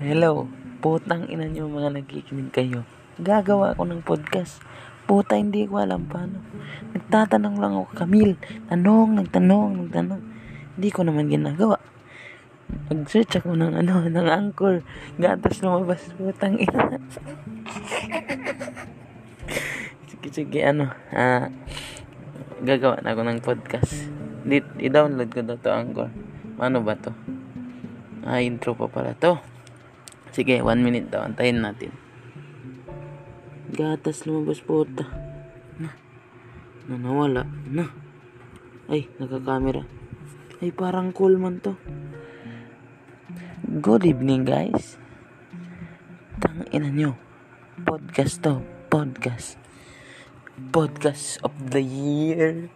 Hello, putang ina nyo mga nagkikinig kayo. Gagawa ako ng podcast. Puta, hindi ko alam paano. Nagtatanong lang ako, Camille. Tanong, nagtanong, nagtanong. Hindi ko naman ginagawa. Nag-search ako ng ano, ng anchor. Gatas lumabas, putang ina. sige, sige, ano, ah, gagawa na ako ng podcast. I-download ko daw to anchor. Ano ba to? Ah, intro pa pala to. Sige, one minute daw. Antayin natin. Gatas lumabas puta. Na. Na nawala. Na. Ay, nakakamera. Ay, parang cool man to. Good evening, guys. Tang ina nyo. Podcast to. Podcast. Podcast of the year.